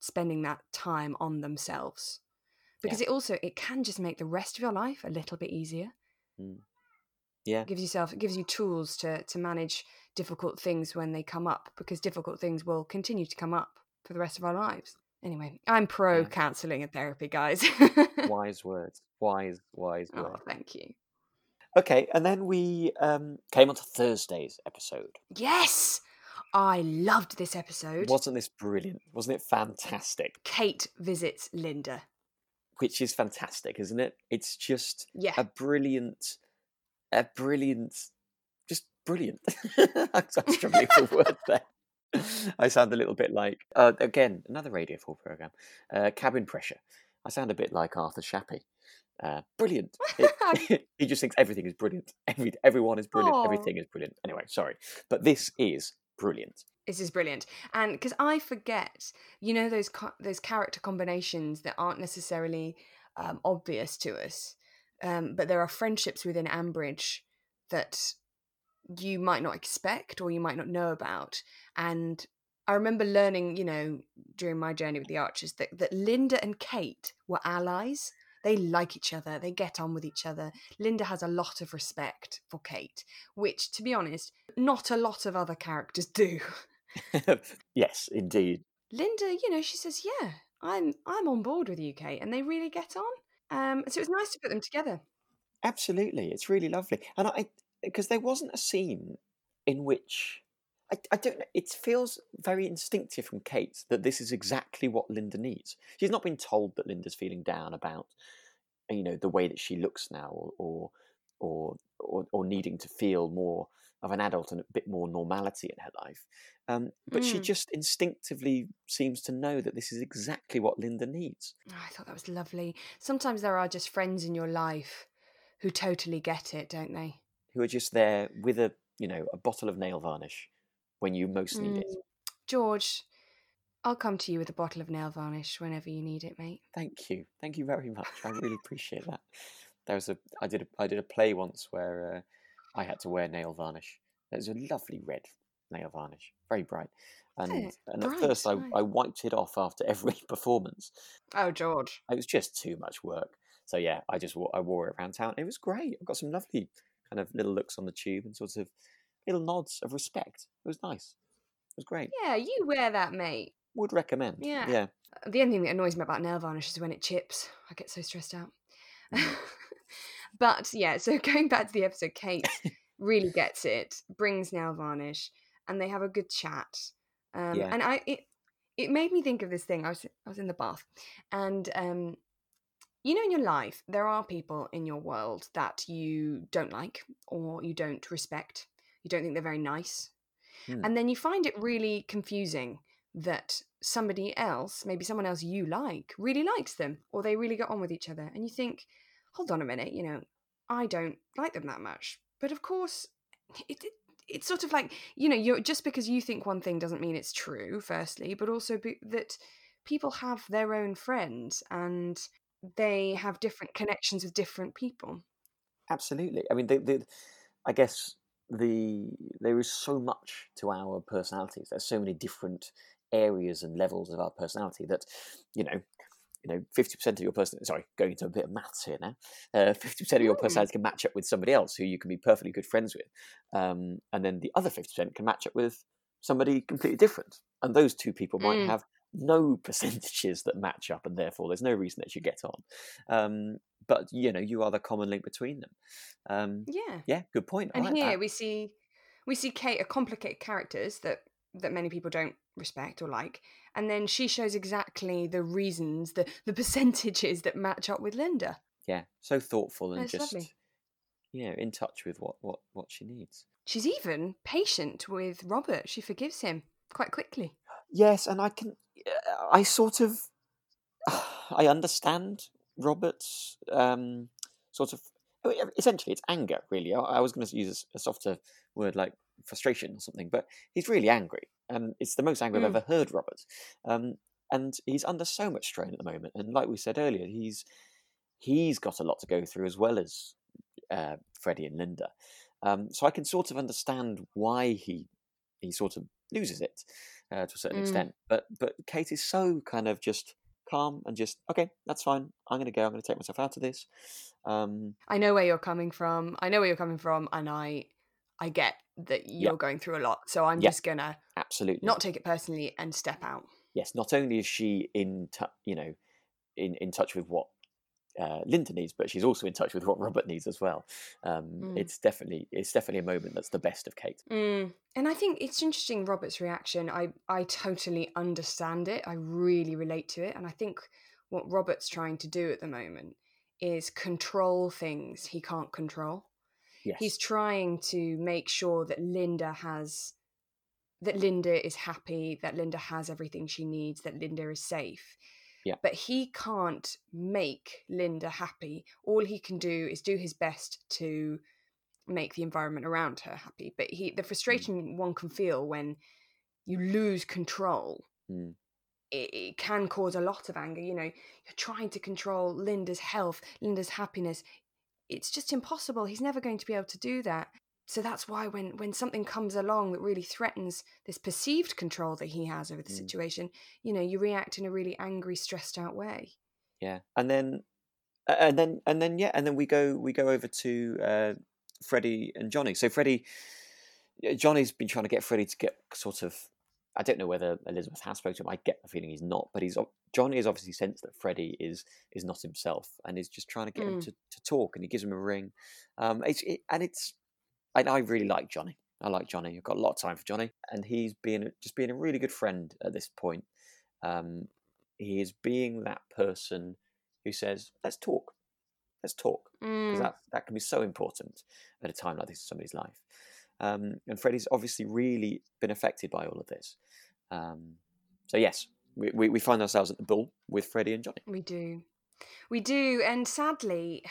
spending that time on themselves because it also it can just make the rest of your life a little bit easier Mm. Yeah, gives yourself it gives you tools to to manage difficult things when they come up because difficult things will continue to come up for the rest of our lives anyway i'm pro Yeah. counseling and therapy guys wise words, wise, wise oh words. thank you Okay, and then we um, came on to Thursday's episode. yes i loved this episode Wasn't this brilliant? Wasn't it fantastic? kate visits lynda Which is fantastic, isn't it? It's just yeah a brilliant, a brilliant, just brilliant. I'm struggling for words there. I sound a little bit like, uh, again, another Radio 4 program, uh, Cabin Pressure. I sound a bit like Arthur Shappey. Uh, brilliant. It- he just thinks everything is brilliant. Every, everyone is brilliant. Aw. Everything is brilliant. Anyway, sorry. But this is brilliant. This is brilliant, and because I forget, you know, those co- those character combinations that aren't necessarily um, obvious to us, um, but there are friendships within Ambridge that you might not expect or you might not know about. And I remember learning, you know, during my journey with the Archers, that that Lynda and Kate were allies. They like each other. They get on with each other. Lynda has a lot of respect for Kate, which, to be honest, not a lot of other characters do. yes, indeed. Lynda, you know, she says, "Yeah, I'm I'm on board with you, Kate," and they really get on. Um, so it was nice to put them together. Absolutely, it's really lovely, and I because there wasn't a scene in which I, I don't know. It feels very instinctive from Kate that this is exactly what Lynda needs. She's not been told that Lynda's feeling down about you know the way that she looks now, or or or or, or needing to feel more of an adult and a bit more normality in her life. Um, but she Mm. just instinctively seems to know that this is exactly what Lynda needs. Oh, I thought that was lovely. Sometimes there are just friends in your life who totally get it, don't they? Who are just there with a you know a bottle of nail varnish when you most need it. Mm. George, I'll come to you with a bottle of nail varnish whenever you need it, mate. Thank you, thank you very much. I really appreciate that. There was a I did a, I did a play once where uh, I had to wear nail varnish. It was a lovely red nail varnish, very bright. And and at first I. I wiped it off after every performance. Oh, George. It was just too much work. So yeah, I just wore, I wore it around town. It was great. I got some lovely kind of little looks on the tube and sort of little nods of respect. It was nice. It was great. Yeah, you wear that, mate. Would recommend. Yeah. Yeah. The only thing that annoys me about nail varnish is when it chips. I get so stressed out. Mm. But yeah, so going back to the episode, Kate really gets it, brings nail varnish, and they have a good chat. Um, Yeah. And I, it, it made me think of this thing. I was, I was in the bath, and um, you know, in your life, there are people in your world that you don't like or you don't respect. You don't think they're very nice, Hmm. and then you find it really confusing that somebody else, maybe someone else you like, really likes them, or they really get on with each other, and you think, hold on a minute, you know, I don't like them that much. But of course, it, it it's sort of like you know, you're just because you think one thing doesn't mean it's true. Firstly, but also be, that people have their own friends and they have different connections with different people. Absolutely. I mean, the, the, I guess the there is so much to our personalities. There's so many different areas and levels of our personality that, you know, you know, fifty percent of your person. Sorry, going into a bit of maths here now. Uh, Fifty percent of your Mm. personality can match up with somebody else who you can be perfectly good friends with, um, and then the other fifty percent can match up with somebody completely different. And those two people might Mm. have no percentages that match up, and therefore there's no reason that you get on. Um, but you know, you are the common link between them. Um, Yeah. yeah, good point. I And like here that. we see we see Kate are complicated characters that that many people don't respect or like, and then she shows exactly the reasons, the the percentages that match up with Lynda. Yeah, so thoughtful and It's just lovely. you know in touch with what what what she needs. She's even patient with Robert. She forgives him quite quickly. Yes, and I can. I sort of. I understand Robert's um, sort of. Essentially, it's anger. Really, I, I was going to use a, a softer word like frustration or something, but he's really angry, and it's the most anger Mm. I've ever heard Robert. Um, and he's under so much strain at the moment, and like we said earlier, he's he's got a lot to go through as well as uh, Freddie and Lynda. Um, so I can sort of understand why he he sort of loses it uh, to a certain Mm. extent. But but Kate is so kind of just calm and just okay, that's fine. I'm going to go. I'm going to take myself out of this. Um, I know where you're coming from. I know where you're coming from, and I I get that you're going through a lot. So I'm Yeah. just gonna absolutely not take it personally and step out. yes. Not only is she in you know in in touch with what. Uh, Lynda needs, but she's also in touch with what Robert needs as well. Um, Mm. It's definitely it's definitely a moment that's the best of Kate. Mm. And I think it's interesting Robert's reaction. I I totally understand it. I really relate to it, and I think what Robert's trying to do at the moment is control things he can't control. Yes, He's trying to make sure that Lynda has that Lynda is happy, that Lynda has everything she needs, that Lynda is safe. Yeah. But he can't make Lynda happy. All he can do is do his best to make the environment around her happy. But he the frustration one can feel when you lose control Mm. it, it can cause a lot of anger. You know, you're trying to control Lynda's health, Lynda's happiness. It's just impossible. He's never going to be able to do that. So that's why when when something comes along that really threatens this perceived control that he has over the Mm. situation, you know, you react in a really angry, stressed out way. Yeah, and then, and then, and then, yeah, and then we go we go over to uh, Freddie and Johnny. So Freddie, Johnny's been trying to get Freddie to get sort of. I don't know whether Elizabeth has spoken to him. I get the feeling he's not, but he's Johnny has obviously sensed that Freddie is is not himself and is just trying to get him Mm. to, to talk. And he gives him a ring. Um, it's it, and it's I, I really like Johnny. I like Johnny. I've got a lot of time for Johnny, and he's being just being a really good friend at this point. Um, he is being that person who says, "Let's talk, let's talk," because Mm. that that can be so important at a time like this in somebody's life. Um, and Freddie's obviously really been affected by all of this. Um, so yes, we, we, we find ourselves at the bull with Freddie and Johnny. We do. We do. And sadly,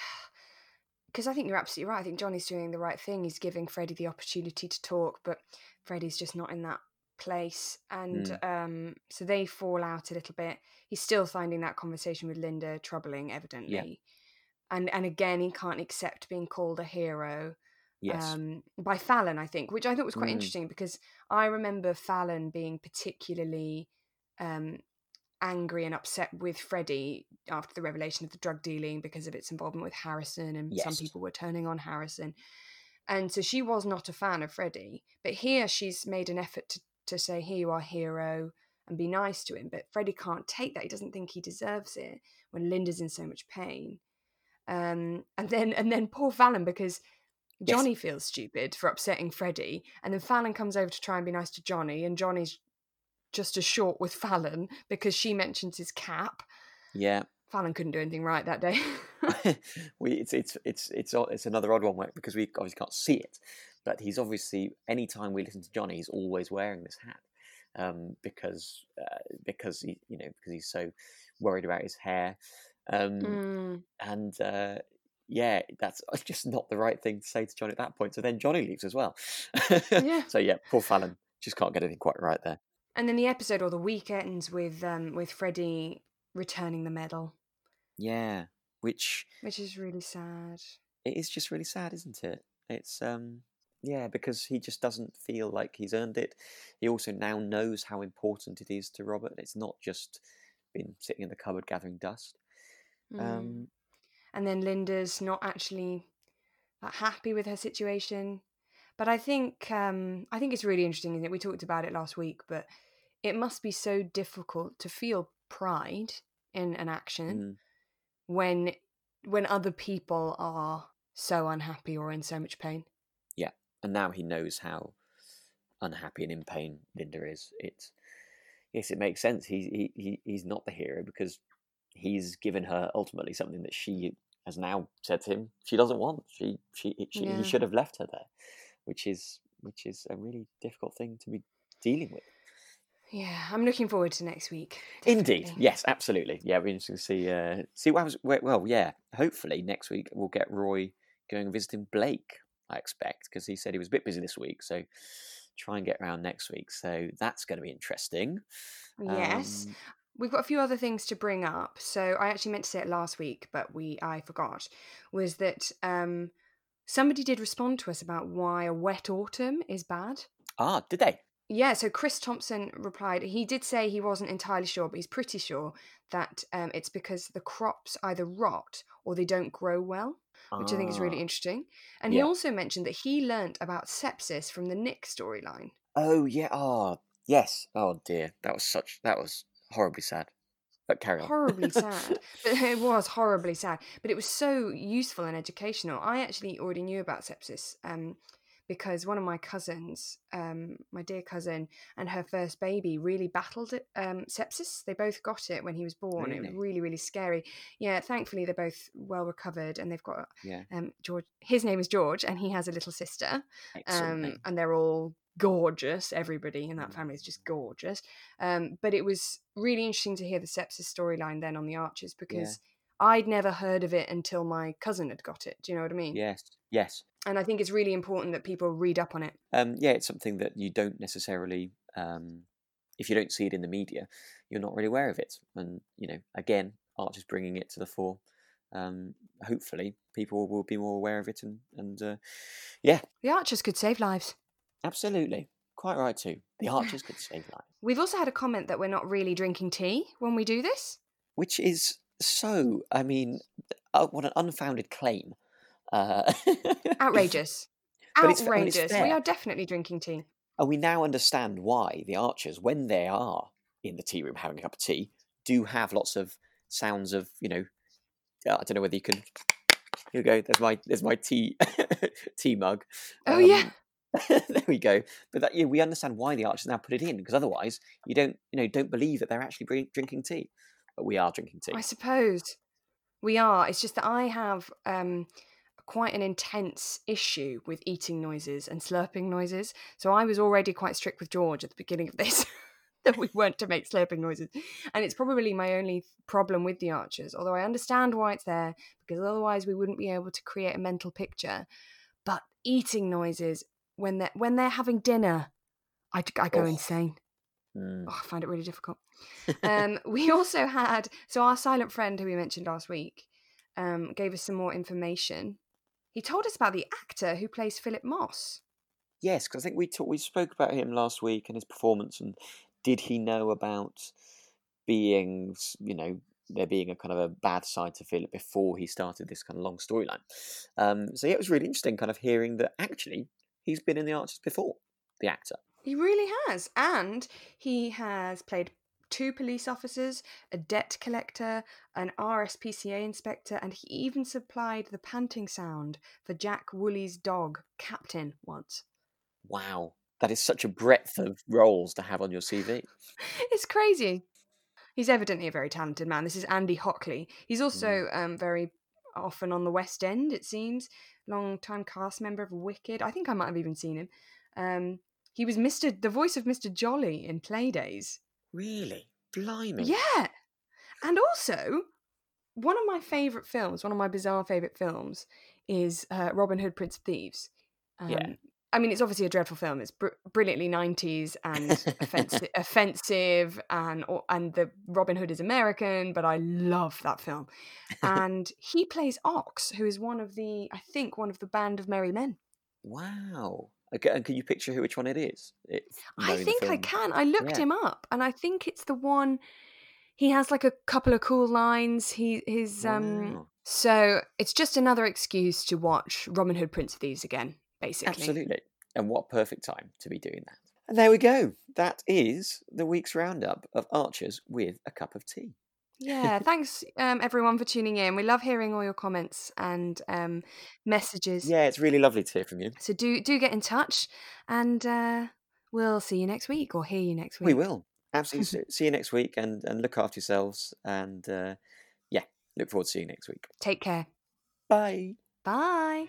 because I think you're absolutely right. I think Johnny's doing the right thing. He's giving Freddie the opportunity to talk, but Freddie's just not in that place. And um, so they fall out a little bit. He's still finding that conversation with Lynda troubling, evidently. And, and again, he can't accept being called a hero Yes, um, by Fallon, I think, which I thought was quite Mm. interesting because I remember Fallon being particularly um, angry and upset with Freddie after the revelation of the drug dealing because of its involvement with Harrison, and some people were turning on Harrison. And so she was not a fan of Freddie. But here she's made an effort to, to say, Here you are, hero, and be nice to him. But Freddie can't take that. He doesn't think he deserves it when Lynda's in so much pain. Um, and then and then poor Fallon because Yes. Johnny feels stupid for upsetting Freddie, and then Fallon comes over to try and be nice to Johnny, and Johnny's just as short with Fallon because she mentions his cap. Yeah, Fallon couldn't do anything right that day. we it's it's it's it's it's another odd one where, because we obviously can't see it, but he's obviously anytime we listen to Johnny, he's always wearing this hat um, because uh, because he you know because he's so worried about his hair, um, Mm, and uh, yeah, that's just not the right thing to say to Johnny at that point. So then Johnny leaves as well. Yeah. So yeah, poor Fallon just can't get anything quite right there. And then the episode or the week ends with um with Freddie returning the medal, Yeah, which which is really sad. it is just really sad, isn't it? It's um yeah, because he just doesn't feel like he's earned it. He also now knows how important it is to Robert. It's not just been sitting in the cupboard gathering dust. Mm. Um and then Lynda's not actually that happy with her situation. But I think um, I think it's really interesting, isn't it? We talked about it last week, but it must be so difficult to feel pride in an action mm, when when other people are so unhappy or in so much pain. Yeah, and now he knows how unhappy and in pain Lynda is. It's yes, it makes sense. He, he he he's not the hero because he's given her ultimately something that she has now said to him she doesn't want. She she, she Yeah. he should have left her there, which is which is a really difficult thing to be dealing with. Yeah, I'm looking forward to next week. Indeed, yes, absolutely. Yeah, we're interested to see uh, see what happens. Well, well, yeah, hopefully next week we'll get Roy going and visiting Blake. I expect because he said he was a bit busy this week, so try and get around next week. So that's going to be interesting. Yes. Um, We've got a few other things to bring up. So I actually meant to say it last week, but we I forgot. Was that um, somebody did respond to us about why a wet autumn is bad? ah, did they? Yeah, so Chris Thompson replied. He did say he wasn't entirely sure, but he's pretty sure that um, it's because the crops either rot or they don't grow well, which I think is really Ah, interesting. And he also mentioned that he learnt about sepsis from the Nick storyline. Oh yeah. Oh yes. Oh dear. That was such. That was horribly sad. But carry on. horribly sad. But it was horribly sad. But it was so useful and educational. I actually already knew about sepsis um, because one of my cousins, um, my dear cousin, and her first baby really battled it, um, sepsis. They both got it when he was born. It was Really? really, really scary. Yeah, thankfully they're both well recovered, and they've got yeah. um, George. His name is George, and he has a little sister um, and they're all gorgeous. Everybody in that family is just gorgeous. Um, but it was really interesting to hear the sepsis storyline then on the Archers because I'd never heard of it until my cousin had got it. Do you know what I mean? Yes. Yes. And I think it's really important that people read up on it. Um, yeah, it's something that you don't necessarily, um, if you don't see it in the media, you're not really aware of it. And you know, again, Arch is bringing it to the fore. Um, hopefully, people will be more aware of it, and and uh, yeah, The Archers could save lives. Absolutely, quite right too. The archers could save lives, We've also had a comment that we're not really drinking tea when we do this. which is so. I mean, uh, what an unfounded claim. Uh, Outrageous. But I mean, it's Outrageous. we are definitely drinking tea. And we now understand why the archers, when they are in the tea room having a cup of tea, do have lots of sounds of, you know, uh, I don't know whether you can. Here we go. There's my there's my tea tea mug. Oh, yeah. There we go. But that, yeah, we understand why the archers now put it in because otherwise you don't you know don't believe that they're actually drinking tea. But we are drinking tea. I suppose we are. It's just that I have um, quite an intense issue with eating noises and slurping noises. So I was already quite strict with George at the beginning of this that we weren't to make slurping noises. And it's probably my only problem with the archers, although I understand why it's there because otherwise we wouldn't be able to create a mental picture. But eating noises when they're when they're having dinner, I, I go Oh. insane. Mm. Oh, I find it really difficult. um, we also had so our silent friend who we mentioned last week um, gave us some more information. He told us about the actor who plays Philip Moss. Yes, because I think we talk, we spoke about him last week and his performance, and did he know about being, you know, there being a kind of a bad side to Philip before he started this kind of long storyline? Um, so yeah, it was really interesting, kind of hearing that actually he's been in the Archers before, the actor. He really has, and he has played two police officers, a debt collector, an RSPCA inspector, and he even supplied the panting sound for Jack Woolley's dog, Captain, once. Wow. That is such a breadth of roles to have on your CV. it's crazy. He's evidently a very talented man. This is Andy Hockley. He's also Mm. um, very often on the West End, it seems. Long time cast member of Wicked. I think I might have even seen him. Um, he was Mr. the voice of Mr. Jolly in Playdays. Really? Blimey. Yeah. And also, one of my favourite films, one of my bizarre favourite films, is uh, Robin Hood, Prince of Thieves. Um, Yeah. I mean, it's obviously a dreadful film. It's br- brilliantly 90s and offensive, offensive and, or, and the Robin Hood is American, but I love that film. And he plays Ox, who is one of the, I think, one of the band of merry men. Wow. Okay, and can you picture who which one it is? I think I can. I looked Yeah. him up, and I think it's the one. He has like a couple of cool lines. He his um. So it's just another excuse to watch Robin Hood, Prince of Thieves again, basically. Absolutely. And what perfect time to be doing that. And there we go. That is the week's roundup of Archers with a cup of tea. Yeah. Thanks, um, everyone, for tuning in. We love hearing all your comments and um, messages. Yeah, it's really lovely to hear from you. So do do get in touch, and uh, we'll see you next week or hear you next week. We will. Absolutely. see- see you next week and, and look after yourselves. And uh, yeah, look forward to seeing you next week. Take care. Bye. Bye.